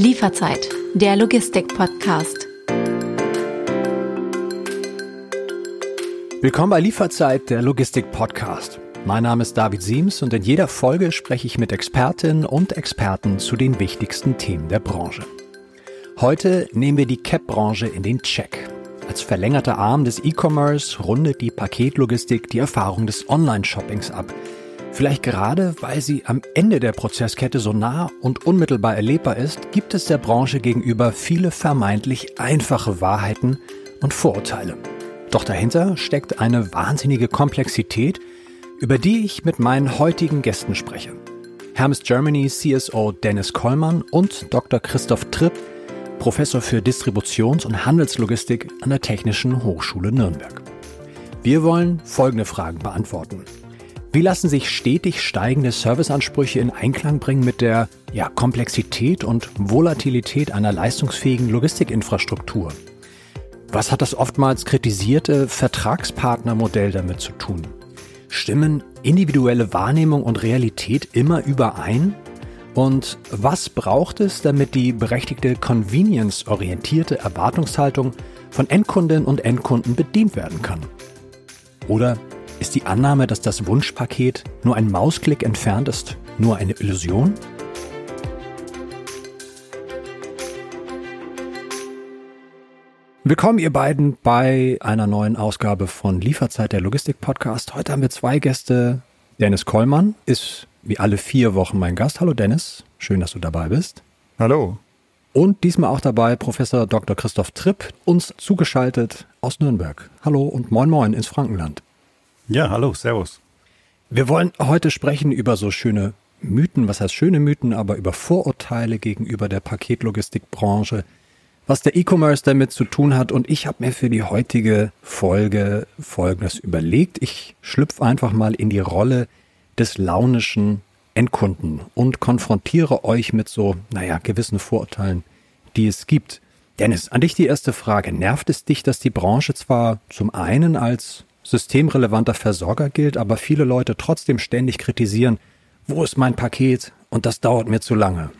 Lieferzeit, der Logistik-Podcast. Willkommen bei Lieferzeit, der Logistik-Podcast. Mein Name ist David Siems und in jeder Folge spreche ich mit Expertinnen und Experten zu den wichtigsten Themen der Branche. Heute nehmen wir die CAP-Branche in den Check. Als verlängerter Arm des E-Commerce rundet die Paketlogistik die Erfahrung des Online-Shoppings ab. Vielleicht gerade, weil sie am Ende der Prozesskette so nah und unmittelbar erlebbar ist, gibt es der Branche gegenüber viele vermeintlich einfache Wahrheiten und Vorurteile. Doch dahinter steckt eine wahnsinnige Komplexität, über die ich mit meinen heutigen Gästen spreche. Hermes Germany CSO Dennis Kollmann und Dr. Christoph Tripp, Professor für Distributions- und Handelslogistik an der Technischen Hochschule Nürnberg. Wir wollen folgende Fragen beantworten. Wie lassen sich stetig steigende Serviceansprüche in Einklang bringen mit der ja, Komplexität und Volatilität einer leistungsfähigen Logistikinfrastruktur? Was hat das oftmals kritisierte Vertragspartnermodell damit zu tun? Stimmen individuelle Wahrnehmung und Realität immer überein? Und was braucht es, damit die berechtigte convenience-orientierte Erwartungshaltung von Endkundinnen und Endkunden bedient werden kann? Oder ist die Annahme, dass das Wunschpaket nur ein Mausklick entfernt ist, nur eine Illusion? Willkommen ihr beiden bei einer neuen Ausgabe von Lieferzeit der Logistik Podcast. Heute haben wir zwei Gäste. Dennis Kollmann ist wie alle vier Wochen mein Gast. Hallo Dennis, schön, dass du dabei bist. Hallo. Und diesmal auch dabei Professor Dr. Christoph Tripp, uns zugeschaltet aus Nürnberg. Hallo und moin moin ins Frankenland. Ja, hallo, servus. Wir wollen heute sprechen über so schöne Mythen, was heißt schöne Mythen, aber über Vorurteile gegenüber der Paketlogistikbranche, was der E-Commerce damit zu tun hat. Und ich habe mir für die heutige Folge Folgendes überlegt. Ich schlüpfe einfach mal in die Rolle des launischen Endkunden und konfrontiere euch mit so, naja, gewissen Vorurteilen, die es gibt. Dennis, an dich die erste Frage. Nervt es dich, dass die Branche zwar zum einen als systemrelevanter Versorger gilt, aber viele Leute trotzdem ständig kritisieren, wo ist mein Paket und das dauert mir zu lange.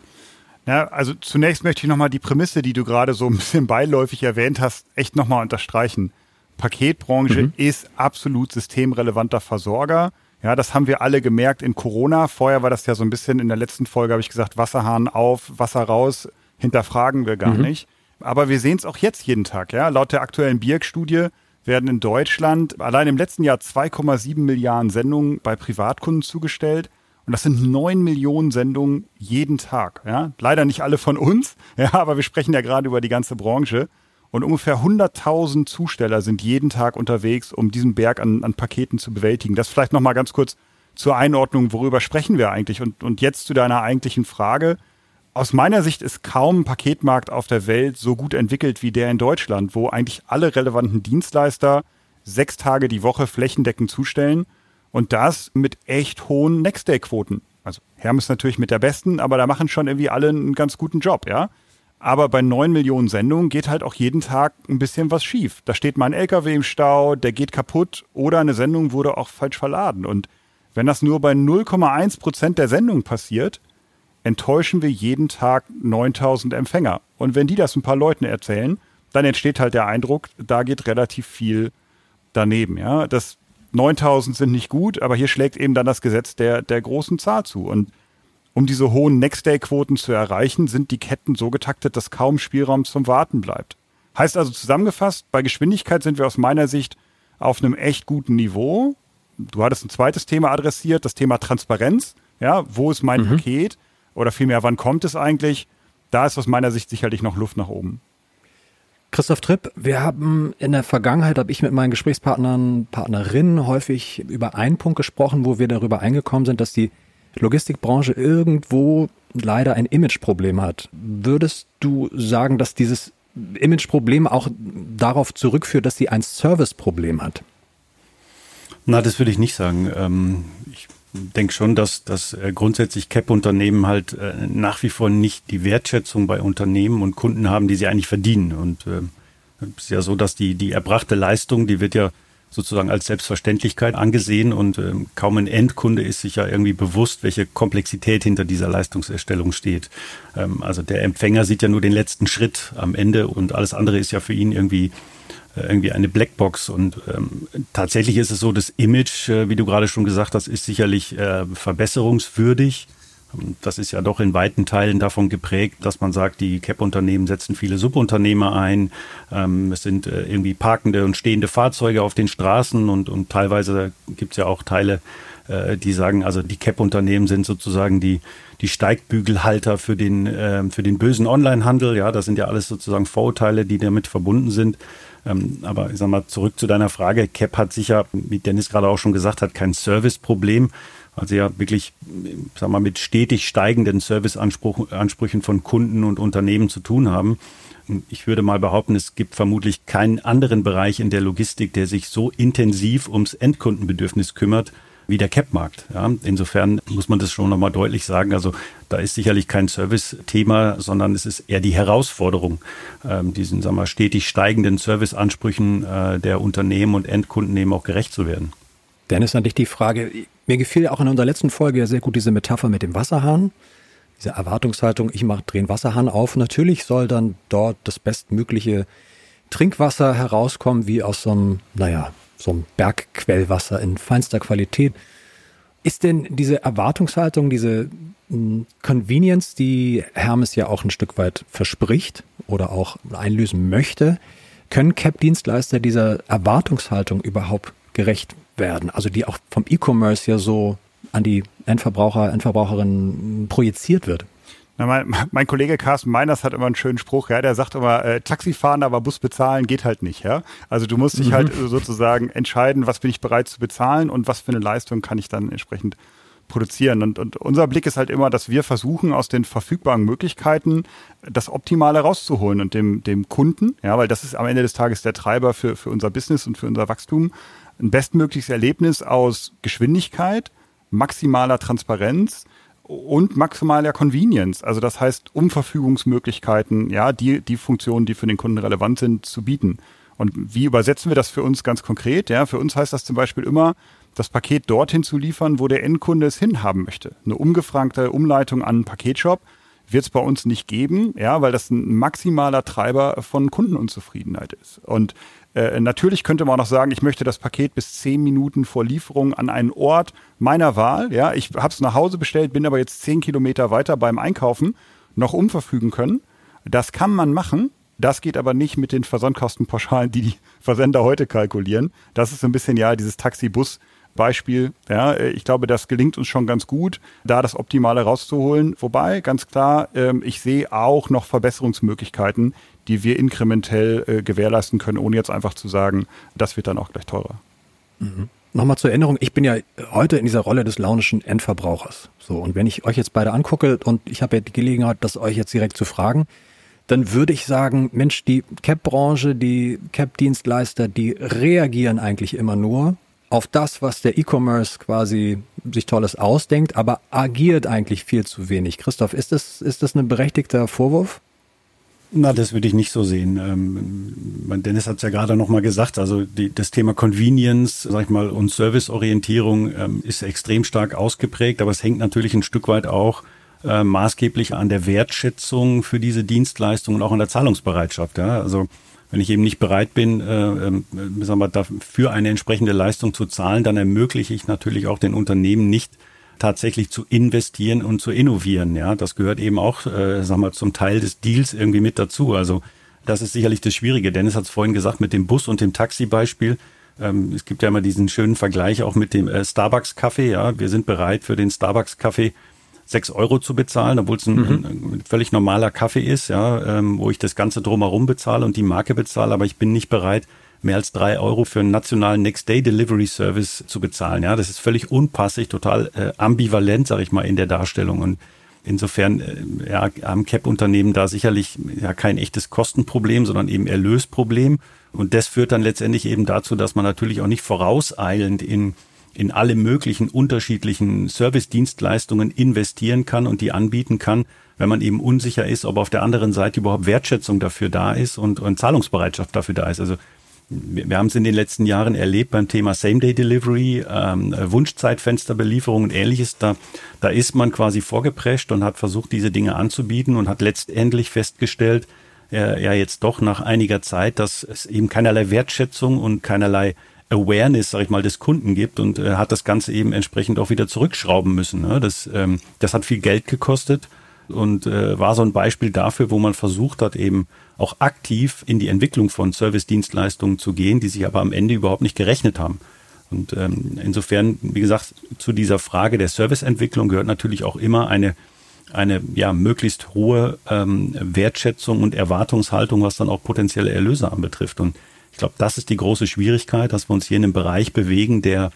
Ja, also zunächst möchte ich nochmal die Prämisse, die du gerade so ein bisschen beiläufig erwähnt hast, echt nochmal unterstreichen. Paketbranche mhm. ist absolut systemrelevanter Versorger. Ja, das haben wir alle gemerkt in Corona. Vorher war das ja so ein bisschen in der letzten Folge, habe ich gesagt, Wasserhahn auf, Wasser raus, hinterfragen wir gar mhm. nicht. Aber wir sehen es auch jetzt jeden Tag. Ja, laut der aktuellen BIRG-Studie werden in Deutschland allein im letzten Jahr 2,7 Milliarden Sendungen bei Privatkunden zugestellt. Und das sind neun Millionen Sendungen jeden Tag. Ja? Leider nicht alle von uns, ja, aber wir sprechen ja gerade über die ganze Branche. Und ungefähr 100.000 Zusteller sind jeden Tag unterwegs, um diesen Berg an, an Paketen zu bewältigen. Das vielleicht nochmal ganz kurz zur Einordnung, worüber sprechen wir eigentlich? Und, und jetzt zu deiner eigentlichen Frage. Aus meiner Sicht ist kaum ein Paketmarkt auf der Welt so gut entwickelt wie der in Deutschland, wo eigentlich alle relevanten Dienstleister sechs Tage die Woche flächendeckend zustellen und das mit echt hohen Next-Day-Quoten. Also Hermes natürlich mit der besten, aber da machen schon irgendwie alle einen ganz guten Job, ja. Aber bei neun Millionen Sendungen geht halt auch jeden Tag ein bisschen was schief. Da steht mal ein LKW im Stau, der geht kaputt oder eine Sendung wurde auch falsch verladen. Und wenn das nur bei 0,1 Prozent der Sendung passiert, enttäuschen wir jeden Tag 9000 Empfänger. Und wenn die das ein paar Leuten erzählen, dann entsteht halt der Eindruck, da geht relativ viel daneben. Ja, das 9000 sind nicht gut, aber hier schlägt eben dann das Gesetz der, der großen Zahl zu. Und um diese hohen Next-Day-Quoten zu erreichen, sind die Ketten so getaktet, dass kaum Spielraum zum Warten bleibt. Heißt also zusammengefasst, bei Geschwindigkeit sind wir aus meiner Sicht auf einem echt guten Niveau. Du hattest ein zweites Thema adressiert, das Thema Transparenz. Ja, wo ist mein mhm. Paket? Oder vielmehr, wann kommt es eigentlich? Da ist aus meiner Sicht sicherlich noch Luft nach oben. Christoph Tripp, wir haben in der Vergangenheit, habe ich mit meinen Gesprächspartnern, Partnerinnen häufig über einen Punkt gesprochen, wo wir darüber eingekommen sind, dass die Logistikbranche irgendwo leider ein Imageproblem hat. Würdest du sagen, dass dieses Imageproblem auch darauf zurückführt, dass sie ein Serviceproblem hat? Na, das würde ich nicht sagen. Ähm, ich denke schon, dass, dass äh, grundsätzlich CAP-Unternehmen halt äh, nach wie vor nicht die Wertschätzung bei Unternehmen und Kunden haben, die sie eigentlich verdienen. Und äh, es ist ja so, dass die, die erbrachte Leistung, die wird ja sozusagen als Selbstverständlichkeit angesehen und ähm, kaum ein Endkunde ist sich ja irgendwie bewusst, welche Komplexität hinter dieser Leistungserstellung steht. Ähm, also der Empfänger sieht ja nur den letzten Schritt am Ende und alles andere ist ja für ihn irgendwie äh, irgendwie eine Blackbox und ähm, tatsächlich ist es so, das Image, äh, wie du gerade schon gesagt hast, ist sicherlich äh, verbesserungswürdig. Das ist ja doch in weiten Teilen davon geprägt, dass man sagt, die CAP-Unternehmen setzen viele Subunternehmer ein. Ähm, es sind äh, irgendwie parkende und stehende Fahrzeuge auf den Straßen und, und teilweise gibt es ja auch Teile, äh, die sagen, also die CAP-Unternehmen sind sozusagen die, die Steigbügelhalter für den, äh, für den bösen Onlinehandel. Ja, das sind ja alles sozusagen Vorurteile, die damit verbunden sind. Ähm, aber ich sag mal, zurück zu deiner Frage. CAP hat sicher, wie Dennis gerade auch schon gesagt hat, kein Serviceproblem also ja wirklich, sag mal, mit stetig steigenden Serviceansprüchen von Kunden und Unternehmen zu tun haben. Ich würde mal behaupten, es gibt vermutlich keinen anderen Bereich in der Logistik, der sich so intensiv ums Endkundenbedürfnis kümmert wie der Cap-Markt. Ja, insofern muss man das schon nochmal deutlich sagen. Also da ist sicherlich kein Service-Thema, sondern es ist eher die Herausforderung, ähm, diesen sagen wir, stetig steigenden Serviceansprüchen äh, der Unternehmen und Endkunden eben auch gerecht zu werden. Dennis, an dich die Frage. Mir gefiel auch in unserer letzten Folge sehr gut diese Metapher mit dem Wasserhahn. Diese Erwartungshaltung, ich mache den Wasserhahn auf. Natürlich soll dann dort das bestmögliche Trinkwasser herauskommen, wie aus so einem, naja, so einem Bergquellwasser in feinster Qualität. Ist denn diese Erwartungshaltung, diese hm, Convenience, die Hermes ja auch ein Stück weit verspricht oder auch einlösen möchte, können CAP-Dienstleister dieser Erwartungshaltung überhaupt gerecht werden, also die auch vom E-Commerce ja so an die Endverbraucher, Endverbraucherinnen projiziert wird. Na, mein, mein, Kollege Carsten Meiners hat immer einen schönen Spruch, ja, der sagt immer, äh, Taxi fahren, aber Bus bezahlen geht halt nicht, ja. Also du musst dich mhm. halt sozusagen entscheiden, was bin ich bereit zu bezahlen und was für eine Leistung kann ich dann entsprechend produzieren. Und, und unser Blick ist halt immer, dass wir versuchen, aus den verfügbaren Möglichkeiten das Optimale rauszuholen und dem, dem Kunden, ja, weil das ist am Ende des Tages der Treiber für, für unser Business und für unser Wachstum, ein bestmögliches Erlebnis aus Geschwindigkeit, maximaler Transparenz und maximaler Convenience. Also das heißt, Umverfügungsmöglichkeiten, ja, die, die Funktionen, die für den Kunden relevant sind, zu bieten. Und wie übersetzen wir das für uns ganz konkret? Ja, für uns heißt das zum Beispiel immer, das Paket dorthin zu liefern, wo der Endkunde es hinhaben möchte. Eine umgefragte Umleitung an einen Paketshop wird es bei uns nicht geben, ja, weil das ein maximaler Treiber von Kundenunzufriedenheit ist. Und äh, natürlich könnte man auch noch sagen, ich möchte das Paket bis zehn Minuten vor Lieferung an einen Ort meiner Wahl. Ja, ich habe es nach Hause bestellt, bin aber jetzt zehn Kilometer weiter beim Einkaufen noch umverfügen können. Das kann man machen. Das geht aber nicht mit den Versandkostenpauschalen, die die Versender heute kalkulieren. Das ist so ein bisschen ja dieses Taxibus Beispiel. Ja, äh, ich glaube, das gelingt uns schon ganz gut, da das Optimale rauszuholen. Wobei, ganz klar, ähm, ich sehe auch noch Verbesserungsmöglichkeiten, die wir inkrementell äh, gewährleisten können, ohne jetzt einfach zu sagen, das wird dann auch gleich teurer. Mhm. Nochmal zur Erinnerung, ich bin ja heute in dieser Rolle des launischen Endverbrauchers. So, und wenn ich euch jetzt beide angucke und ich habe ja die Gelegenheit, das euch jetzt direkt zu fragen, dann würde ich sagen, Mensch, die Cap-Branche, die Cap-Dienstleister, die reagieren eigentlich immer nur auf das, was der E-Commerce quasi sich Tolles ausdenkt, aber agiert eigentlich viel zu wenig. Christoph, ist das, ist das ein berechtigter Vorwurf? Na, das würde ich nicht so sehen. Ähm, Dennis hat es ja gerade nochmal gesagt, also die, das Thema Convenience, sag ich mal, und Serviceorientierung ähm, ist extrem stark ausgeprägt, aber es hängt natürlich ein Stück weit auch äh, maßgeblich an der Wertschätzung für diese Dienstleistung und auch an der Zahlungsbereitschaft. Ja? Also wenn ich eben nicht bereit bin, äh, äh, sagen wir, dafür eine entsprechende Leistung zu zahlen, dann ermögliche ich natürlich auch den Unternehmen nicht, tatsächlich zu investieren und zu innovieren. Ja, das gehört eben auch, äh, sag mal, zum Teil des Deals irgendwie mit dazu. Also das ist sicherlich das Schwierige. Dennis hat es vorhin gesagt mit dem Bus und dem Taxi-Beispiel. Ähm, es gibt ja immer diesen schönen Vergleich auch mit dem äh, Starbucks-Kaffee. Ja, wir sind bereit für den Starbucks-Kaffee sechs Euro zu bezahlen, obwohl es ein, mhm. ein, völlig normaler Kaffee ist, ja, ähm, wo ich das Ganze drumherum bezahle und die Marke bezahle, aber ich bin nicht bereit, mehr als drei Euro für einen nationalen Next-Day-Delivery-Service zu bezahlen. Ja, das ist völlig unpassig, total äh, ambivalent, sage ich mal, in der Darstellung. Und insofern äh, ja, haben CAP-Unternehmen da sicherlich ja kein echtes Kostenproblem, sondern eben Erlösproblem. Und das führt dann letztendlich eben dazu, dass man natürlich auch nicht vorauseilend in in alle möglichen unterschiedlichen Service-Dienstleistungen investieren kann und die anbieten kann, wenn man eben unsicher ist, ob auf der anderen Seite überhaupt Wertschätzung dafür da ist und, und Zahlungsbereitschaft dafür da ist. Also wir, haben es in den letzten Jahren erlebt beim Thema Same-Day-Delivery, ähm, Wunschzeitfensterbelieferung und ähnliches. Da, da ist man quasi vorgeprescht und hat versucht, diese Dinge anzubieten und hat letztendlich festgestellt, äh, ja jetzt doch nach einiger Zeit, dass es eben keinerlei Wertschätzung und keinerlei Awareness, sag ich mal, des Kunden gibt und äh, hat das Ganze eben entsprechend auch wieder zurückschrauben müssen. Ne? Das, ähm, das hat viel Geld gekostet und äh, war so ein Beispiel dafür, wo man versucht hat, eben auch aktiv in die Entwicklung von Service-Dienstleistungen zu gehen, die sich aber am Ende überhaupt nicht gerechnet haben. Und ähm, insofern, wie gesagt, zu dieser Frage der Serviceentwicklung gehört natürlich auch immer eine eine ja möglichst hohe ähm, Wertschätzung und Erwartungshaltung, was dann auch potenzielle Erlöse anbetrifft. Und ich glaube, das ist die große Schwierigkeit, dass wir uns hier in einem Bereich bewegen, der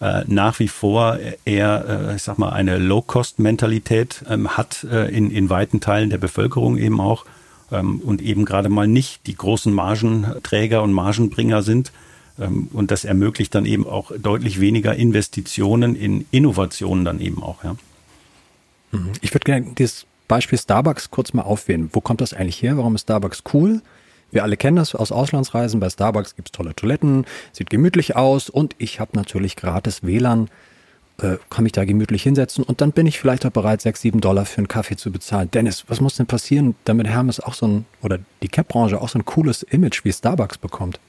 äh, nach wie vor eher, äh, ich sag mal, eine Low-Cost-Mentalität ähm, hat äh, in, in weiten Teilen der Bevölkerung eben auch und eben gerade mal nicht die großen Margenträger und Margenbringer sind. Ähm, und das ermöglicht dann eben auch deutlich weniger Investitionen in Innovationen dann eben auch, ja. Mhm. Ich würde gerne dieses Beispiel Starbucks kurz mal aufwählen. Wo kommt das eigentlich her? Warum ist Starbucks cool? Wir alle kennen das aus Auslandsreisen. Bei Starbucks gibt's tolle Toiletten, sieht gemütlich aus und ich habe natürlich gratis WLAN, äh, kann mich da gemütlich hinsetzen und dann bin ich vielleicht auch bereit, sechs, sieben Dollar für einen Kaffee zu bezahlen. Dennis, was muss denn passieren, damit Hermes auch so ein, oder die Cap-Branche auch so ein cooles Image wie Starbucks bekommt?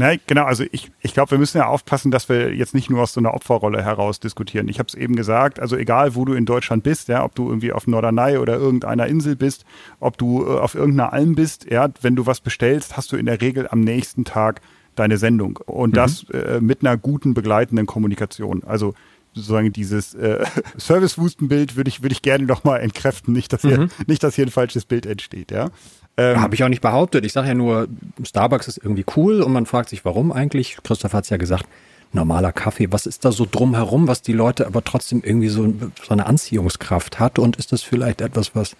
Nein, genau, also ich, ich glaube, wir müssen ja aufpassen, dass wir jetzt nicht nur aus so einer Opferrolle heraus diskutieren. Ich habe es eben gesagt, also egal, wo du in Deutschland bist, ja, ob du irgendwie auf Norderney oder irgendeiner Insel bist, ob du äh, auf irgendeiner Alm bist, ja, wenn du was bestellst, hast du in der Regel am nächsten Tag deine Sendung. Und mhm. das äh, mit einer guten begleitenden Kommunikation. Also sozusagen dieses äh, Service-Wustenbild würde ich, würde ich gerne nochmal entkräften, nicht, dass hier, mhm. nicht, dass hier ein falsches Bild entsteht, ja. Ähm, Habe ich auch nicht behauptet. Ich sage ja nur, Starbucks ist irgendwie cool und man fragt sich, warum eigentlich. Christoph hat es ja gesagt, normaler Kaffee. Was ist da so drumherum, was die Leute aber trotzdem irgendwie so, so eine Anziehungskraft hat? Und ist das vielleicht etwas, was,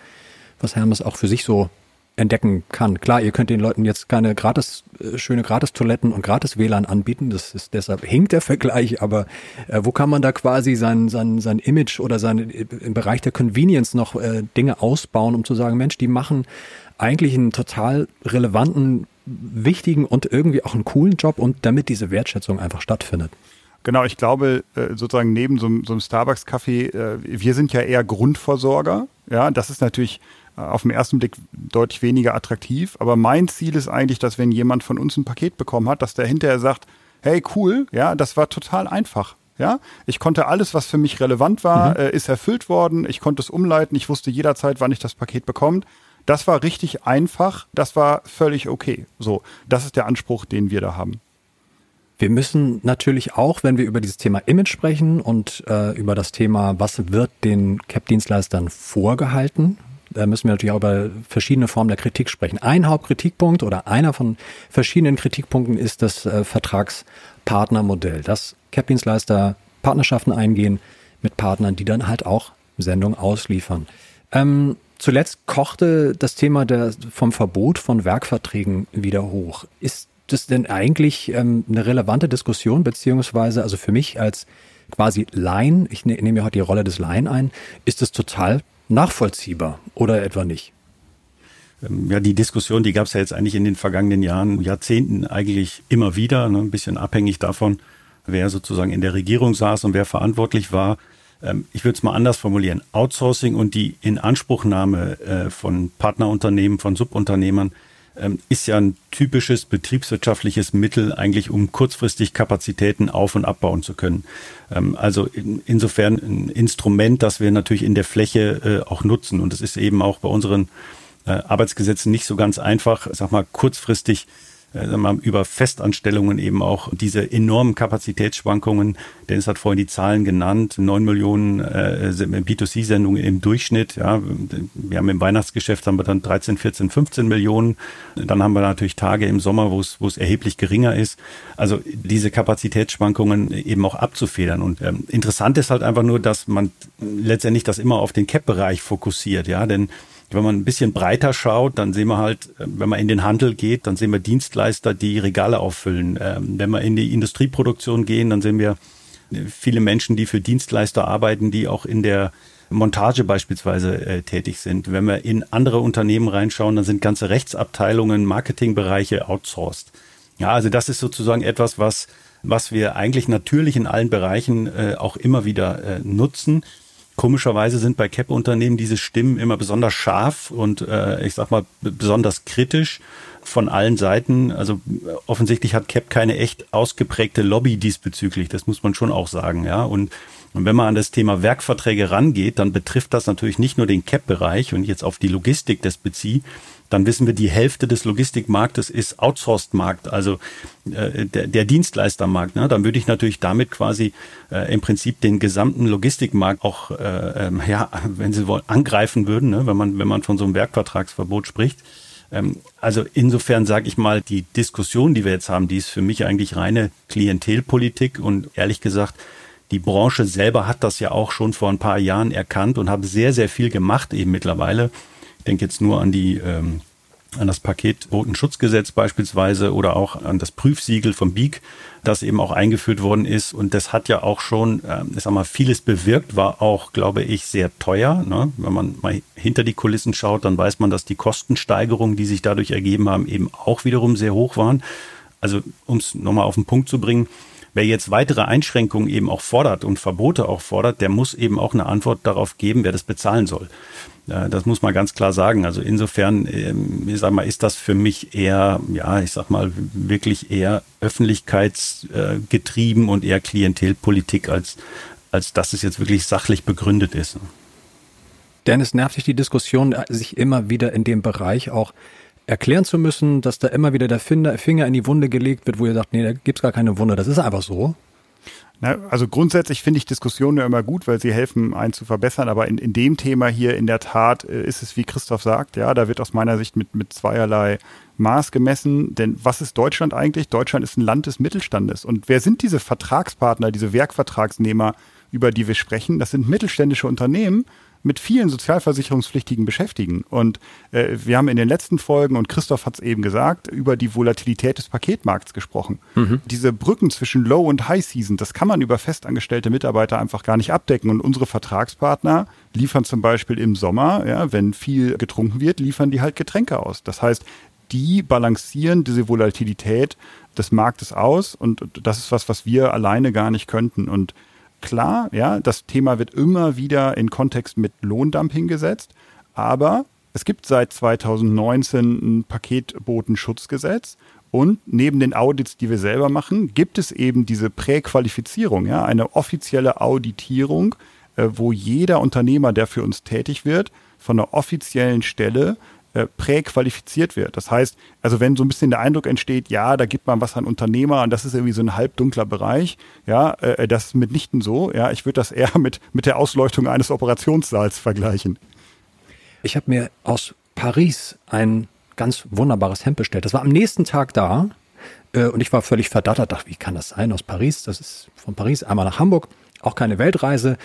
was Hermes auch für sich so entdecken kann. Klar, ihr könnt den Leuten jetzt keine gratis, äh, schöne Gratis-Toiletten und Gratis-WLAN anbieten. Das ist deshalb hinkt der Vergleich, aber äh, wo kann man da quasi sein, sein, sein Image oder sein, äh, im Bereich der Convenience noch äh, Dinge ausbauen, um zu sagen, Mensch, die machen eigentlich einen total relevanten, wichtigen und irgendwie auch einen coolen Job und damit diese Wertschätzung einfach stattfindet. Genau, ich glaube, äh, sozusagen neben so, so einem Starbucks-Kaffee, äh, wir sind ja eher Grundversorger. Ja, das ist natürlich auf den ersten Blick deutlich weniger attraktiv. Aber mein Ziel ist eigentlich, dass wenn jemand von uns ein Paket bekommen hat, dass der hinterher sagt, hey, cool, ja, das war total einfach. Ja, ich konnte alles, was für mich relevant war, mhm. ist erfüllt worden. Ich konnte es umleiten. Ich wusste jederzeit, wann ich das Paket bekomme. Das war richtig einfach, das war völlig okay. So, das ist der Anspruch, den wir da haben. Wir müssen natürlich auch, wenn wir über dieses Thema Image sprechen und äh, über das Thema, was wird den CAP-Dienstleistern vorgehalten, da müssen wir natürlich auch über verschiedene Formen der Kritik sprechen. Ein Hauptkritikpunkt oder einer von verschiedenen Kritikpunkten ist das äh, Vertragspartnermodell, dass CAP-Dienstleister Partnerschaften eingehen mit Partnern, die dann halt auch Sendungen ausliefern. Ähm, Zuletzt kochte das Thema der, vom Verbot von Werkverträgen wieder hoch. Ist das denn eigentlich ähm, eine relevante Diskussion, beziehungsweise, also für mich als quasi Laien, ich ne, nehme ja heute die Rolle des Laien ein, ist das total nachvollziehbar oder etwa nicht? Ähm, ja, die Diskussion, die gab es ja jetzt eigentlich in den vergangenen Jahren, Jahrzehnten eigentlich immer wieder, ne, ein bisschen abhängig davon, wer sozusagen in der Regierung saß und wer verantwortlich war. Ähm, ich würde es mal anders formulieren. Outsourcing und die Inanspruchnahme äh, von Partnerunternehmen, von Subunternehmern ist ja ein typisches betriebswirtschaftliches Mittel eigentlich, um kurzfristig Kapazitäten auf- und abbauen zu können. Ähm, also insofern ein Instrument, das wir natürlich in der Fläche äh, auch nutzen. Und es ist eben auch bei unseren äh, Arbeitsgesetzen nicht so ganz einfach, sag mal, kurzfristig über Festanstellungen eben auch diese enormen Kapazitätsschwankungen. Dennis hat vorhin die Zahlen genannt, neun Millionen äh, B2C-Sendungen im Durchschnitt. Ja, wir haben im Weihnachtsgeschäft haben wir dann 13, 14, 15 Millionen. Dann haben wir natürlich Tage im Sommer, wo es, wo es erheblich geringer ist. Also diese Kapazitätsschwankungen eben auch abzufedern. Und ähm, interessant ist halt einfach nur, dass man letztendlich das immer auf den Cap-Bereich fokussiert. Ja, denn wenn man ein bisschen breiter schaut, dann sehen wir halt, äh, wenn man in den Handel geht, dann sehen wir Dienstleister, die Regale auffüllen. Ähm, wenn wir in die Industrieproduktion gehen, dann sehen wir äh, viele Menschen, die für Dienstleister arbeiten, die auch in der Montage beispielsweise äh, tätig sind. Wenn wir in andere Unternehmen reinschauen, dann sind ganze Rechtsabteilungen, Marketingbereiche outsourced. Ja, also das ist sozusagen etwas, was, was wir eigentlich natürlich in allen Bereichen äh, auch immer wieder äh, nutzen. Komischerweise sind bei CAP-Unternehmen diese Stimmen immer besonders scharf und äh, ich sag mal besonders kritisch von allen Seiten. Also offensichtlich hat CAP keine echt ausgeprägte Lobby diesbezüglich. Das muss man schon auch sagen, ja. Und, und wenn man an das Thema Werkverträge rangeht, dann betrifft das natürlich nicht nur den CAP-Bereich und jetzt auf die Logistik das beziehe, dann wissen wir, die Hälfte des Logistikmarktes ist Outsourced-Markt, also äh, der, der Dienstleistermarkt. Ne? Dann würde ich natürlich damit quasi äh, im Prinzip den gesamten Logistikmarkt auch, äh, ähm, ja, wenn Sie wollen, angreifen würden, ne? wenn man wenn man von so einem Werkvertragsverbot spricht. Ähm, also insofern sage ich mal, die Diskussion, die wir jetzt haben, die ist für mich eigentlich reine Klientelpolitik und ehrlich gesagt, die Branche selber hat das ja auch schon vor ein paar Jahren erkannt und hat sehr, sehr viel gemacht eben mittlerweile denke jetzt nur an die ähm, an das Paketbotenschutzgesetz beispielsweise oder auch an das Prüfsiegel vom BIG, das eben auch eingeführt worden ist. Und das hat ja auch schon, äh, ich sag mal, vieles bewirkt, war auch, glaube ich, sehr teuer. Ne? Wenn man mal hinter die Kulissen schaut, dann weiß man, dass die Kostensteigerungen, die sich dadurch ergeben haben, eben auch wiederum sehr hoch waren. Also, um es nochmal auf den Punkt zu bringen, wer jetzt weitere Einschränkungen eben auch fordert und Verbote auch fordert, der muss eben auch eine Antwort darauf geben, wer das bezahlen soll. Das muss man ganz klar sagen. Also insofern, ähm, ich sag mal, ist das für mich eher, ja, ich sag mal, wirklich eher öffentlichkeitsgetrieben und eher Klientelpolitik, als, als dass es jetzt wirklich sachlich begründet ist. Dennis, nervt dich die Diskussion, sich immer wieder in dem Bereich auch erklären zu müssen, dass da immer wieder der Finger in die Wunde gelegt wird, wo ihr sagt, nee, da gibt's gar keine Wunde. Das ist einfach so. Na, also grundsätzlich finde ich Diskussionen ja immer gut, weil sie helfen, einen zu verbessern. Aber in, in dem Thema hier in der Tat äh, ist es, wie Christoph sagt, ja, da wird aus meiner Sicht mit, mit zweierlei Maß gemessen. Denn was ist Deutschland eigentlich? Deutschland ist ein Land des Mittelstandes. Und wer sind diese Vertragspartner, diese Werkvertragsnehmer, über die wir sprechen? Das sind mittelständische Unternehmen, mit vielen sozialversicherungspflichtigen Beschäftigten. Und äh, wir haben in den letzten Folgen, und Christoph hat es eben gesagt, über die Volatilität des Paketmarkts gesprochen. Mhm. Diese Brücken zwischen Low- und High-Season, das kann man über festangestellte Mitarbeiter einfach gar nicht abdecken. Und unsere Vertragspartner liefern zum Beispiel im Sommer, ja, wenn viel getrunken wird, liefern die halt Getränke aus. Das heißt, die balancieren diese Volatilität des Marktes aus und das ist was, was wir alleine gar nicht könnten. Und klar, ja, das Thema wird immer wieder in Kontext mit Lohndumping gesetzt, aber es gibt seit 2019 ein Paketbotenschutzgesetz und neben den Audits, die wir selber machen, gibt es eben diese Präqualifizierung, ja, eine offizielle Auditierung, äh, wo jeder Unternehmer, der für uns tätig wird, von einer offiziellen Stelle äh, präqualifiziert wird. Das heißt, also wenn so ein bisschen der Eindruck entsteht, ja, da gibt man was an Unternehmer und das ist irgendwie so ein halbdunkler Bereich, ja, äh, das ist mitnichten so. Ja, ich würde das eher mit, mit der Ausleuchtung eines Operationssaals vergleichen. Ich habe mir aus Paris ein ganz wunderbares Hemd bestellt. Das war am nächsten Tag da äh, und ich war völlig verdattert. Dachte, wie kann das sein aus Paris? Das ist von Paris einmal nach Hamburg auch keine Weltreise.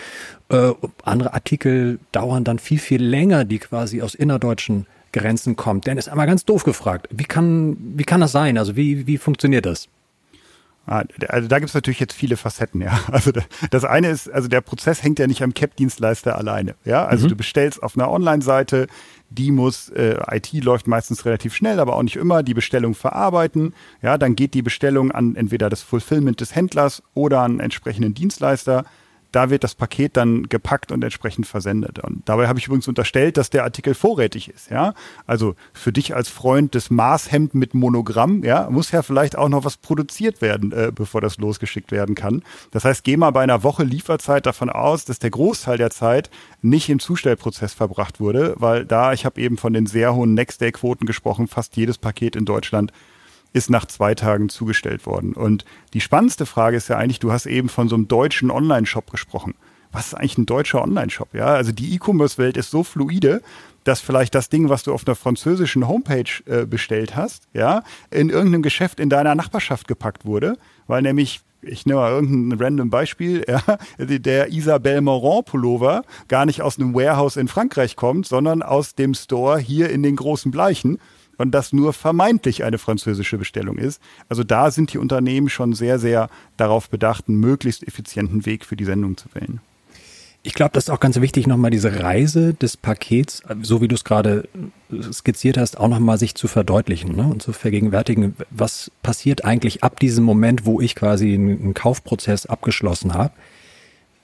Äh, andere Artikel dauern dann viel, viel länger, die quasi aus innerdeutschen Grenzen kommt. Dennis, einmal ganz doof gefragt, wie kann, wie kann das sein? Also wie, wie funktioniert das? Ah, also da gibt es natürlich jetzt viele Facetten, ja. Also das eine ist, also der Prozess hängt ja nicht am CAP-Dienstleister alleine. Ja, also mhm. du bestellst auf einer Online-Seite, die muss, äh, IT läuft meistens relativ schnell, aber auch nicht immer, die Bestellung verarbeiten. Ja, dann geht die Bestellung an entweder das Fulfillment des Händlers oder an einen entsprechenden Dienstleister da wird das Paket dann gepackt und entsprechend versendet. Und dabei habe ich übrigens unterstellt, dass der Artikel vorrätig ist, ja. Also für dich als Freund des Maßhemd mit Monogramm, ja, muss ja vielleicht auch noch was produziert werden, äh, bevor das losgeschickt werden kann. Das heißt, geh mal bei einer Woche Lieferzeit davon aus, dass der Großteil der Zeit nicht im Zustellprozess verbracht wurde, weil da, ich habe eben von den sehr hohen Next-Day-Quoten gesprochen, fast jedes Paket in Deutschland ist nach zwei Tagen zugestellt worden. Und die spannendste Frage ist ja eigentlich, du hast eben von so einem deutschen Online-Shop gesprochen. Was ist eigentlich ein deutscher Online-Shop? Ja, also die E-Commerce-Welt ist so fluide, dass vielleicht das Ding, was du auf einer französischen Homepage äh, bestellt hast, ja, in irgendeinem Geschäft in deiner Nachbarschaft gepackt wurde, weil nämlich ich nehme mal irgendein random Beispiel, ja, der Isabelle Morand Pullover gar nicht aus einem Warehouse in Frankreich kommt, sondern aus dem Store hier in den großen Bleichen und das nur vermeintlich eine französische Bestellung ist. Also da sind die Unternehmen schon sehr, sehr darauf bedacht, einen möglichst effizienten Weg für die Sendung zu wählen. Ich glaube, das ist auch ganz wichtig, nochmal diese Reise des Pakets, so wie du es gerade skizziert hast, auch nochmal sich zu verdeutlichen ne? und zu vergegenwärtigen, was passiert eigentlich ab diesem Moment, wo ich quasi einen Kaufprozess abgeschlossen habe.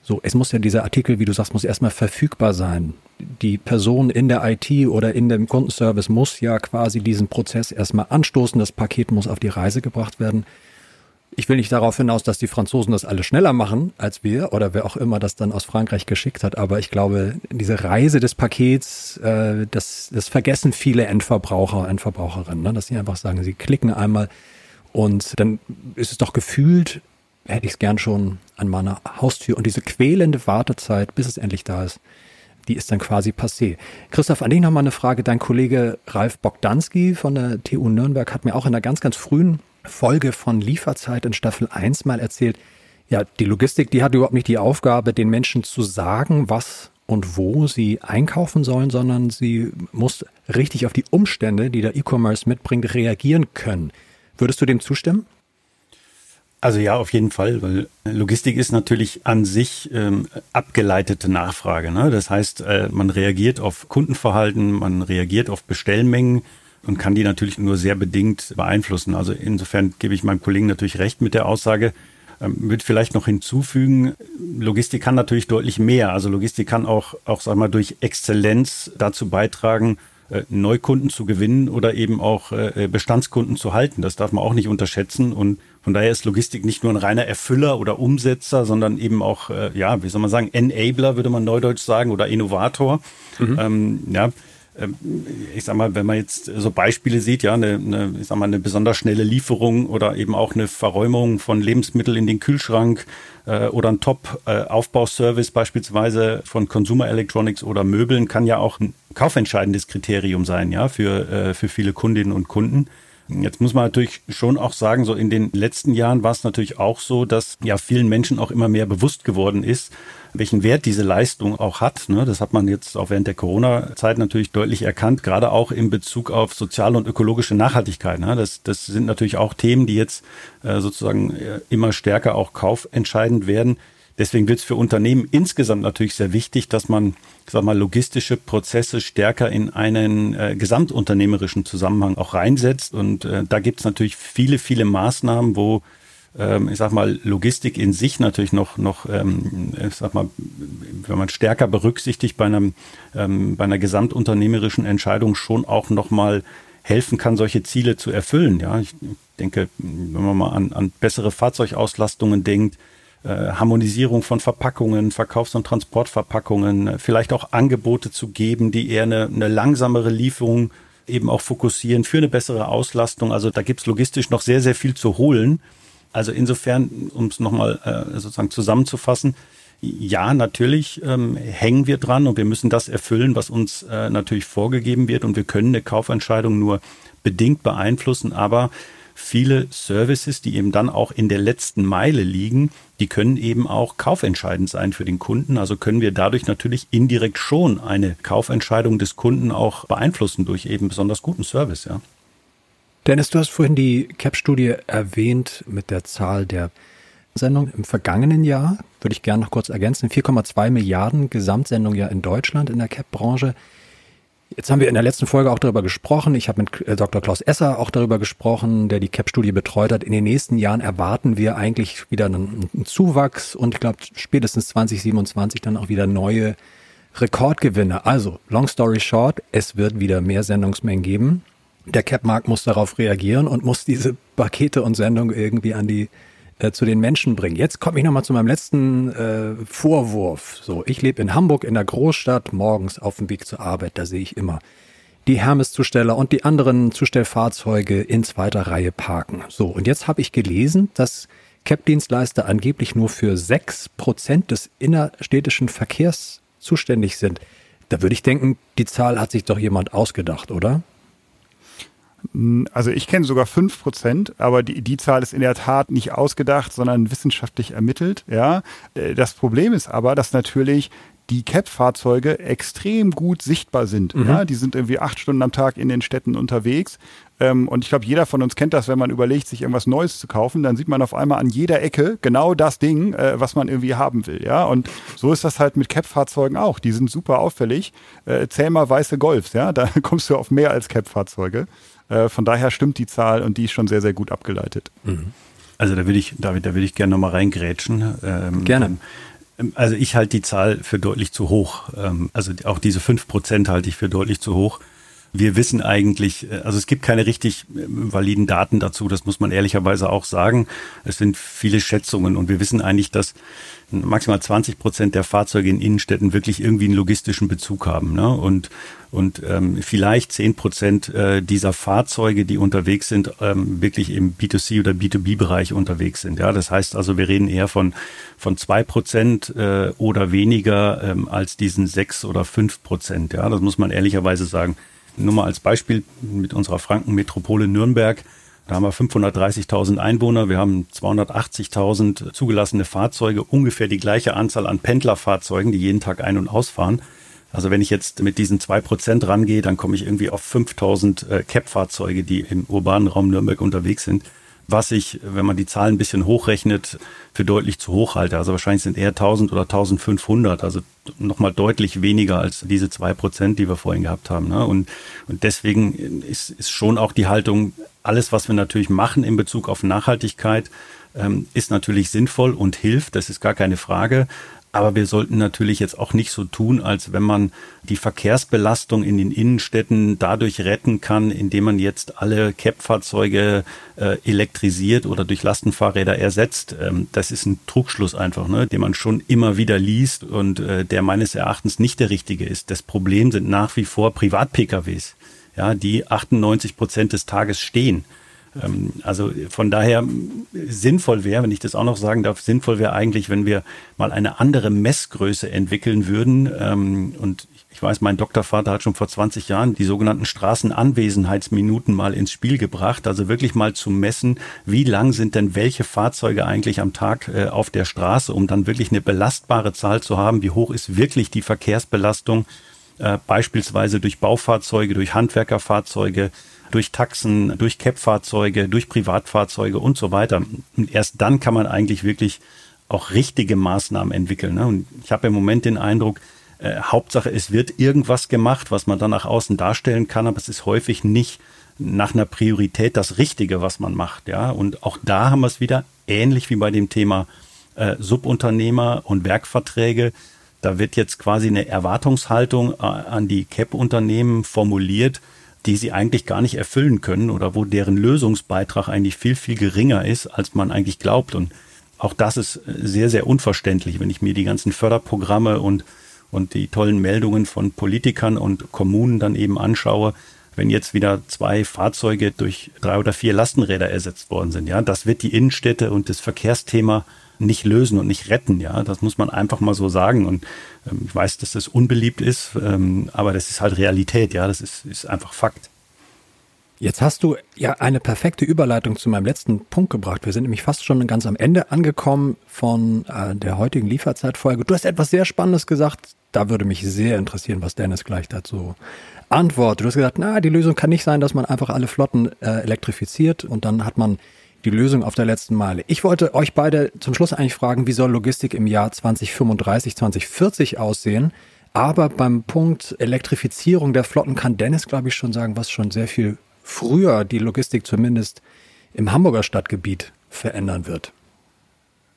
So, es muss ja dieser Artikel, wie du sagst, muss erstmal verfügbar sein. Die Person in der IT oder in dem Kundenservice muss ja quasi diesen Prozess erstmal anstoßen. Das Paket muss auf die Reise gebracht werden. Ich will nicht darauf hinaus, dass die Franzosen das alle schneller machen als wir oder wer auch immer das dann aus Frankreich geschickt hat. Aber ich glaube, diese Reise des Pakets, äh, das, das vergessen viele Endverbraucher, Endverbraucherinnen, ne? dass sie einfach sagen, sie klicken einmal und dann ist es doch gefühlt, hätte ich es gern schon an meiner Haustür. Und diese quälende Wartezeit, bis es endlich da ist, die ist dann quasi passé. Christoph, an dich nochmal eine Frage. Dein Kollege Ralf Bogdanski von der TU Nürnberg hat mir auch in einer ganz, ganz frühen Folge von Lieferzeit in Staffel 1 mal erzählt, ja, die Logistik, die hat überhaupt nicht die Aufgabe, den Menschen zu sagen, was und wo sie einkaufen sollen, sondern sie muss richtig auf die Umstände, die der E-Commerce mitbringt, reagieren können. Würdest du dem zustimmen? Also ja, auf jeden Fall, weil Logistik ist natürlich an sich ähm, abgeleitete Nachfrage. Ne? Das heißt, äh, man reagiert auf Kundenverhalten, man reagiert auf Bestellmengen, und kann die natürlich nur sehr bedingt beeinflussen. Also insofern gebe ich meinem Kollegen natürlich recht mit der Aussage. Ähm, würde vielleicht noch hinzufügen, Logistik kann natürlich deutlich mehr. Also Logistik kann auch, auch sag mal, durch Exzellenz dazu beitragen, äh, Neukunden zu gewinnen oder eben auch äh, Bestandskunden zu halten. Das darf man auch nicht unterschätzen. Und von daher ist Logistik nicht nur ein reiner Erfüller oder Umsetzer, sondern eben auch, äh, ja, wie soll man sagen, Enabler, würde man neudeutsch sagen, oder Innovator. Mhm. Ähm, ja, ähm, ich sag mal, wenn man jetzt so Beispiele sieht, ja, eine, eine, ich sag mal, eine besonders schnelle Lieferung oder eben auch eine Verräumung von Lebensmitteln in den Kühlschrank äh, oder ein Top-Aufbauservice beispielsweise von Consumer Electronics oder Möbeln kann ja auch ein kaufentscheidendes Kriterium sein, ja, für, äh, für viele Kundinnen und Kunden. Jetzt muss man natürlich schon auch sagen, so in den letzten Jahren war es natürlich auch so, dass ja vielen Menschen auch immer mehr bewusst geworden ist, welchen Wert diese Leistung auch hat. Ne? Das hat man jetzt auch während der Corona-Zeit natürlich deutlich erkannt, gerade auch in Bezug auf soziale und ökologische Nachhaltigkeit. Ne? Das, das sind natürlich auch Themen, die jetzt äh, sozusagen äh, immer stärker auch kaufentscheidend werden. Deswegen wird es für Unternehmen insgesamt natürlich sehr wichtig, dass man, sag mal, logistische Prozesse stärker in einen äh, gesamtunternehmerischen Zusammenhang auch reinsetzt. Und äh, da gibt es natürlich viele, viele Maßnahmen, wo ähm, ich sag mal, Logistik in sich natürlich noch, noch ähm, ich sag mal, wenn man stärker berücksichtigt bei, einem, ähm, bei einer gesamtunternehmerischen Entscheidung schon auch nochmal helfen kann, solche Ziele zu erfüllen. Ja, ich denke, wenn man mal an, an bessere Fahrzeugauslastungen denkt, Harmonisierung von Verpackungen, Verkaufs- und Transportverpackungen, vielleicht auch Angebote zu geben, die eher eine, eine langsamere Lieferung eben auch fokussieren für eine bessere Auslastung. Also da gibt's logistisch noch sehr, sehr viel zu holen. Also insofern, um es nochmal äh, sozusagen zusammenzufassen, ja, natürlich ähm, hängen wir dran und wir müssen das erfüllen, was uns äh, natürlich vorgegeben wird und wir können eine Kaufentscheidung nur bedingt beeinflussen, aber viele Services, die eben dann auch in der letzten Meile liegen, die können eben auch kaufentscheidend sein für den Kunden. Also können wir dadurch natürlich indirekt schon eine Kaufentscheidung des Kunden auch beeinflussen durch eben besonders guten Service, ja. Dennis, du hast vorhin die CAP-Studie erwähnt mit der Zahl der Sendungen im vergangenen Jahr. Würde ich gerne noch kurz ergänzen. 4,2 Milliarden Gesamtsendungen ja in Deutschland in der CAP-Branche. Jetzt haben wir in der letzten Folge auch darüber gesprochen. Ich habe mit äh, Dr. Klaus Esser auch darüber gesprochen, der die CAP-Studie betreut hat. In den nächsten Jahren erwarten wir eigentlich wieder einen, einen Zuwachs und ich glaube spätestens 2027 dann auch wieder neue Rekordgewinne. Also, long story short, es wird wieder mehr Sendungsmengen geben der Cap-Markt muss darauf reagieren und muss diese Pakete und Sendungen irgendwie an die äh, zu den Menschen bringen. Jetzt komme ich nochmal zu meinem letzten äh, Vorwurf. So, ich lebe in Hamburg in der Großstadt, morgens auf dem Weg zur Arbeit, da sehe ich immer die Hermes-Zusteller und die anderen Zustellfahrzeuge in zweiter Reihe parken. So, und jetzt habe ich gelesen, dass Cap-Dienstleister angeblich nur für sechs Prozent des innerstädtischen Verkehrs zuständig sind. Da würde ich denken, die Zahl hat sich doch jemand ausgedacht, oder? Also ich kenne sogar fünf Prozent, aber die, die Zahl ist in der Tat nicht ausgedacht, sondern wissenschaftlich ermittelt. Ja, äh, das Problem ist aber, dass natürlich die CAP-Fahrzeuge extrem gut sichtbar sind. Mhm. Ja, die sind irgendwie acht Stunden am Tag in den Städten unterwegs. Ähm, und ich glaube, jeder von uns kennt das, wenn man überlegt, sich irgendwas Neues zu kaufen, dann sieht man auf einmal an jeder Ecke genau das Ding, äh, was man irgendwie haben will. Ja, und so ist das halt mit CAP-Fahrzeugen auch. Die sind super auffällig. Äh, zähl mal weiße Golfs, ja, da kommst du auf mehr als CAP-Fahrzeuge. Äh, von daher stimmt die Zahl und die ist schon sehr, sehr gut abgeleitet. Mhm. Also da würde ich, David, da würde ich gerne nochmal reingrätschen. Ähm, gerne. Ähm, also ich halte die Zahl für deutlich zu hoch. Ähm, also auch diese fünf Prozent halte ich für deutlich zu hoch. Wir wissen eigentlich, äh, also es gibt keine richtig äh, validen Daten dazu, das muss man ehrlicherweise auch sagen. Es sind viele Schätzungen und wir wissen eigentlich, dass maximal 20 Prozent der Fahrzeuge in Innenstädten wirklich irgendwie einen logistischen Bezug haben. Ne? Und, und ähm, vielleicht 10 Prozent äh, dieser Fahrzeuge, die unterwegs sind, ähm, wirklich im B2C oder B2B-Bereich unterwegs sind. Ja, das heißt also, wir reden eher von, von zwei Prozent äh, oder weniger ähm, als diesen sechs oder fünf Prozent. Ja, das muss man ehrlicherweise sagen. Nur mal als Beispiel mit unserer Frankenmetropole Nürnberg. Da haben wir 530.000 Einwohner, wir haben 280.000 zugelassene Fahrzeuge, ungefähr die gleiche Anzahl an Pendlerfahrzeugen, die jeden Tag ein- und ausfahren. Also wenn ich jetzt mit diesen zwei Prozent rangehe, dann komme ich irgendwie auf 5000 äh, CAP-Fahrzeuge, die im urbanen Raum Nürnberg unterwegs sind was ich, wenn man die Zahlen ein bisschen hochrechnet, für deutlich zu hoch halte. Also wahrscheinlich sind eher 1000 oder 1500, also nochmal deutlich weniger als diese zwei Prozent, die wir vorhin gehabt haben. Ne? Und, und deswegen ist, ist schon auch die Haltung, alles, was wir natürlich machen in Bezug auf Nachhaltigkeit, ähm, ist natürlich sinnvoll und hilft, das ist gar keine Frage. Aber wir sollten natürlich jetzt auch nicht so tun, als wenn man die Verkehrsbelastung in den Innenstädten dadurch retten kann, indem man jetzt alle CAP-Fahrzeuge äh, elektrisiert oder durch Lastenfahrräder ersetzt. Ähm, das ist ein Trugschluss einfach, ne, den man schon immer wieder liest und äh, der meines Erachtens nicht der richtige ist. Das Problem sind nach wie vor Privat-PKWs, ja, die 98 Prozent des Tages stehen. Ähm, also von daher sinnvoll wäre, wenn ich das auch noch sagen darf, sinnvoll wäre eigentlich, wenn wir mal eine andere Messgröße entwickeln würden. Ähm, und ich weiß, mein Doktorvater hat schon vor 20 Jahren die sogenannten Straßenanwesenheitsminuten mal ins Spiel gebracht. Also wirklich mal zu messen, wie lang sind denn welche Fahrzeuge eigentlich am Tag äh, auf der Straße, um dann wirklich eine belastbare Zahl zu haben. Wie hoch ist wirklich die Verkehrsbelastung? Äh, beispielsweise durch Baufahrzeuge, durch Handwerkerfahrzeuge, durch Taxen, durch CAP-Fahrzeuge, durch Privatfahrzeuge und so weiter. Und erst dann kann man eigentlich wirklich auch richtige Maßnahmen entwickeln. Ne? Und ich habe im Moment den Eindruck, äh, Hauptsache, es wird irgendwas gemacht, was man dann nach außen darstellen kann, aber es ist häufig nicht nach einer Priorität das Richtige, was man macht. Ja? Und auch da haben wir es wieder ähnlich wie bei dem Thema äh, Subunternehmer und Werkverträge. Da wird jetzt quasi eine Erwartungshaltung äh, an die CAP-Unternehmen formuliert, die sie eigentlich gar nicht erfüllen können oder wo deren Lösungsbeitrag eigentlich viel, viel geringer ist, als man eigentlich glaubt. Und auch das ist sehr, sehr unverständlich, wenn ich mir die ganzen Förderprogramme und, und die tollen Meldungen von Politikern und Kommunen dann eben anschaue, wenn jetzt wieder zwei Fahrzeuge durch drei oder vier Lastenräder ersetzt worden sind. Ja, das wird die Innenstädte und das Verkehrsthema nicht lösen und nicht retten. Ja, das muss man einfach mal so sagen. Und ähm, ich weiß, dass das unbeliebt ist, ähm, aber das ist halt Realität. Ja, das ist, ist einfach Fakt. Jetzt hast du ja eine perfekte Überleitung zu meinem letzten Punkt gebracht. Wir sind nämlich fast schon ganz am Ende angekommen von äh, der heutigen Lieferzeitfolge. Du hast etwas sehr Spannendes gesagt. Da würde mich sehr interessieren, was Dennis gleich dazu antwortet. Du hast gesagt, na, die Lösung kann nicht sein, dass man einfach alle Flotten äh, elektrifiziert und dann hat man die Lösung auf der letzten Meile. Ich wollte euch beide zum Schluss eigentlich fragen, wie soll Logistik im Jahr 2035, 2040 aussehen? Aber beim Punkt Elektrifizierung der Flotten kann Dennis, glaube ich, schon sagen, was schon sehr viel früher die Logistik zumindest im Hamburger Stadtgebiet verändern wird.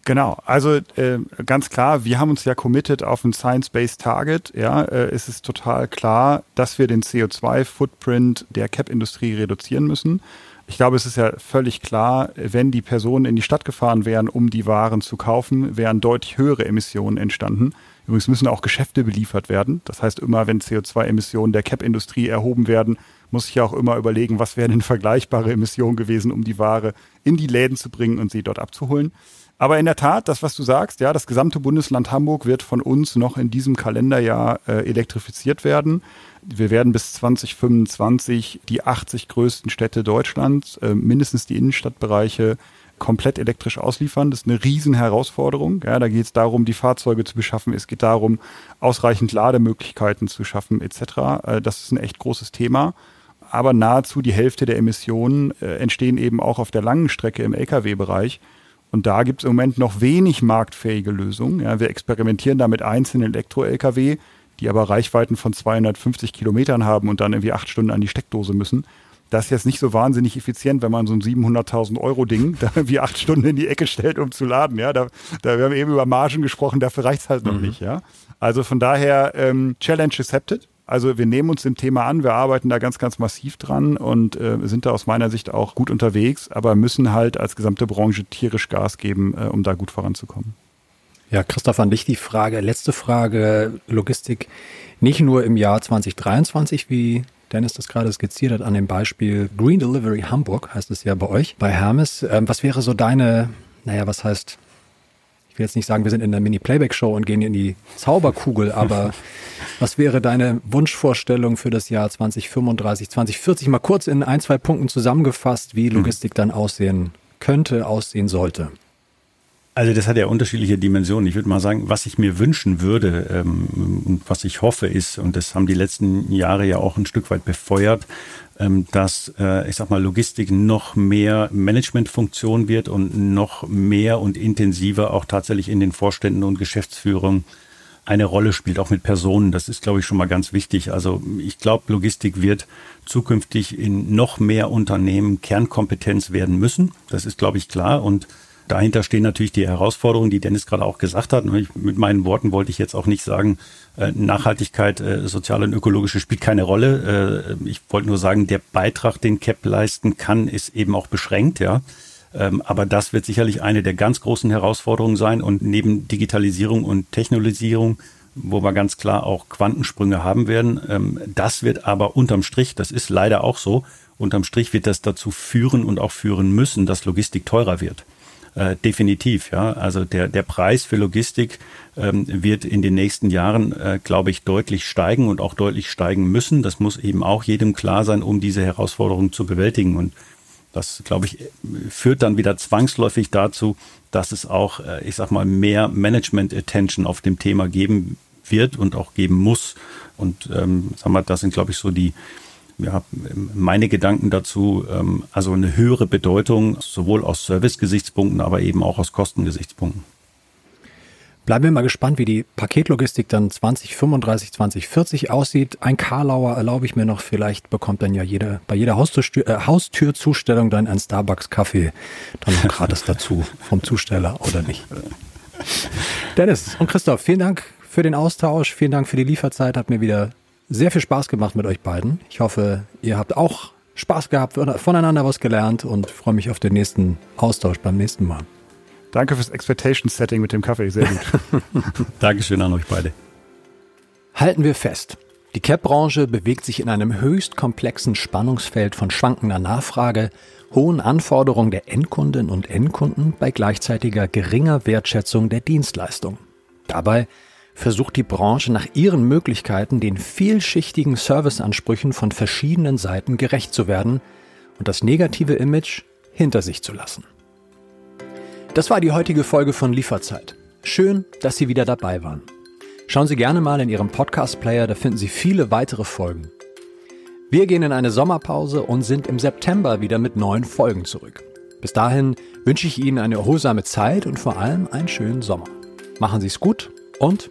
Genau, also äh, ganz klar, wir haben uns ja committed auf ein Science-Based Target. Ja, äh, es ist total klar, dass wir den CO2-Footprint der CAP-Industrie reduzieren müssen. Ich glaube, es ist ja völlig klar, wenn die Personen in die Stadt gefahren wären, um die Waren zu kaufen, wären deutlich höhere Emissionen entstanden. Übrigens müssen auch Geschäfte beliefert werden. Das heißt, immer wenn CO2-Emissionen der CAP-Industrie erhoben werden, muss ich ja auch immer überlegen, was wären denn vergleichbare Emissionen gewesen, um die Ware in die Läden zu bringen und sie dort abzuholen. Aber in der Tat, das, was du sagst, ja, das gesamte Bundesland Hamburg wird von uns noch in diesem Kalenderjahr äh, elektrifiziert werden. Wir werden bis 2025 die 80 größten Städte Deutschlands, äh, mindestens die Innenstadtbereiche, komplett elektrisch ausliefern. Das ist eine Riesenherausforderung. Ja, da geht es darum, die Fahrzeuge zu beschaffen. Es geht darum, ausreichend Lademöglichkeiten zu schaffen etc. Äh, das ist ein echt großes Thema. Aber nahezu die Hälfte der Emissionen äh, entstehen eben auch auf der langen Strecke im Lkw-Bereich. Und da gibt es im Moment noch wenig marktfähige Lösungen. Ja, wir experimentieren da mit einzelnen Elektro-Lkw, die aber Reichweiten von 250 Kilometern haben und dann irgendwie acht Stunden an die Steckdose müssen. Das ist jetzt nicht so wahnsinnig effizient, wenn man so ein 700.000 Euro Ding da irgendwie acht Stunden in die Ecke stellt, um zu laden. Ja, da, da wir haben eben über Margen gesprochen, dafür reicht es halt noch mhm. nicht. Ja, also von daher ähm, Challenge accepted. Also wir nehmen uns dem Thema an, wir arbeiten da ganz, ganz massiv dran und äh, sind da aus meiner Sicht auch gut unterwegs, aber müssen halt als gesamte Branche tierisch Gas geben, äh, um da gut voranzukommen. Ja, Christoph, an dich die Frage, letzte Frage, Logistik, nicht nur im Jahr 2023, wie Dennis das gerade skizziert hat an dem Beispiel Green Delivery Hamburg, heißt es ja bei euch, bei Hermes. Ähm, was wäre so deine, naja, was heißt, ich will jetzt nicht sagen, wir sind in der Mini-Playback-Show und gehen in die Zauberkugel, aber was wäre deine Wunschvorstellung für das Jahr 2035, 2040? Mal kurz in ein, zwei Punkten zusammengefasst, wie Logistik dann aussehen könnte, aussehen sollte. Also das hat ja unterschiedliche Dimensionen. Ich würde mal sagen, was ich mir wünschen würde ähm, und was ich hoffe ist, und das haben die letzten Jahre ja auch ein Stück weit befeuert, ähm, dass, äh, ich sag mal, Logistik noch mehr Managementfunktion wird und noch mehr und intensiver auch tatsächlich in den Vorständen und Geschäftsführungen eine Rolle spielt, auch mit Personen. Das ist, glaube ich, schon mal ganz wichtig. Also ich glaube, Logistik wird zukünftig in noch mehr Unternehmen Kernkompetenz werden müssen. Das ist, glaube ich, klar. Und Dahinter stehen natürlich die Herausforderungen, die Dennis gerade auch gesagt hat. mit meinen Worten wollte ich jetzt auch nicht sagen, äh, Nachhaltigkeit, äh, soziale und ökologische spielt keine Rolle. Äh, ich wollte nur sagen, der Beitrag, den CAP leisten kann, ist eben auch beschränkt, ja. Ähm, aber das wird sicherlich eine der ganz großen Herausforderungen sein. Und neben Digitalisierung und Technologisierung, wo wir ganz klar auch Quantensprünge haben werden, ähm, das wird aber unterm Strich, das ist leider auch so, unterm Strich wird das dazu führen und auch führen müssen, dass Logistik teurer wird. Äh, definitiv, ja. Also der, der Preis für Logistik ähm, wird in den nächsten Jahren, äh, glaube ich, deutlich steigen und auch deutlich steigen müssen. Das muss eben auch jedem klar sein, um diese Herausforderungen zu bewältigen. Und das, glaube ich, führt dann wieder zwangsläufig dazu, dass es auch, äh, ich sag mal, mehr Management-Attention auf dem Thema geben wird und auch geben muss. Und ähm, sagen wir, das sind, glaube ich, so die, ja, meine Gedanken dazu, ähm, also eine höhere Bedeutung, sowohl aus Service-Gesichtspunkten, aber eben auch aus Kostengesichtspunkten. Bleiben wir mal gespannt, wie die Paketlogistik dann 2035, 2040 aussieht. Ein Karlauer erlaube ich mir noch, vielleicht bekommt dann ja jeder, bei jeder Haustür, äh, Haustürzustellung dann ein Starbucks-Kaffee dann noch gratis dazu vom Zusteller oder nicht. Dennis und Christoph, vielen Dank für den Austausch, vielen Dank für die Lieferzeit, hat mir wieder sehr viel Spaß gemacht mit euch beiden. Ich hoffe, ihr habt auch Spaß gehabt, voneinander was gelernt und freue mich auf den nächsten Austausch beim nächsten Mal. Danke fürs Expectation-Setting mit dem Kaffee, sehr gut. Dankeschön an euch beide. Halten wir fest. Die CAP-Branche bewegt sich in einem höchst komplexen Spannungsfeld von schwankender Nachfrage, hohen Anforderungen der Endkundinnen und Endkunden bei gleichzeitiger geringer Wertschätzung der Dienstleistung. Dabei versucht die Branche nach ihren Möglichkeiten den vielschichtigen Serviceansprüchen von verschiedenen Seiten gerecht zu werden und das negative Image hinter sich zu lassen. Das war die heutige Folge von Lieferzeit. Schön, dass Sie wieder dabei waren. Schauen Sie gerne mal in Ihrem Podcast-Player, da finden Sie viele weitere Folgen. Wir gehen in eine Sommerpause und sind im September wieder mit neuen Folgen zurück. Bis dahin wünsche ich Ihnen eine erholsame Zeit und vor allem einen schönen Sommer. Machen Sie es gut und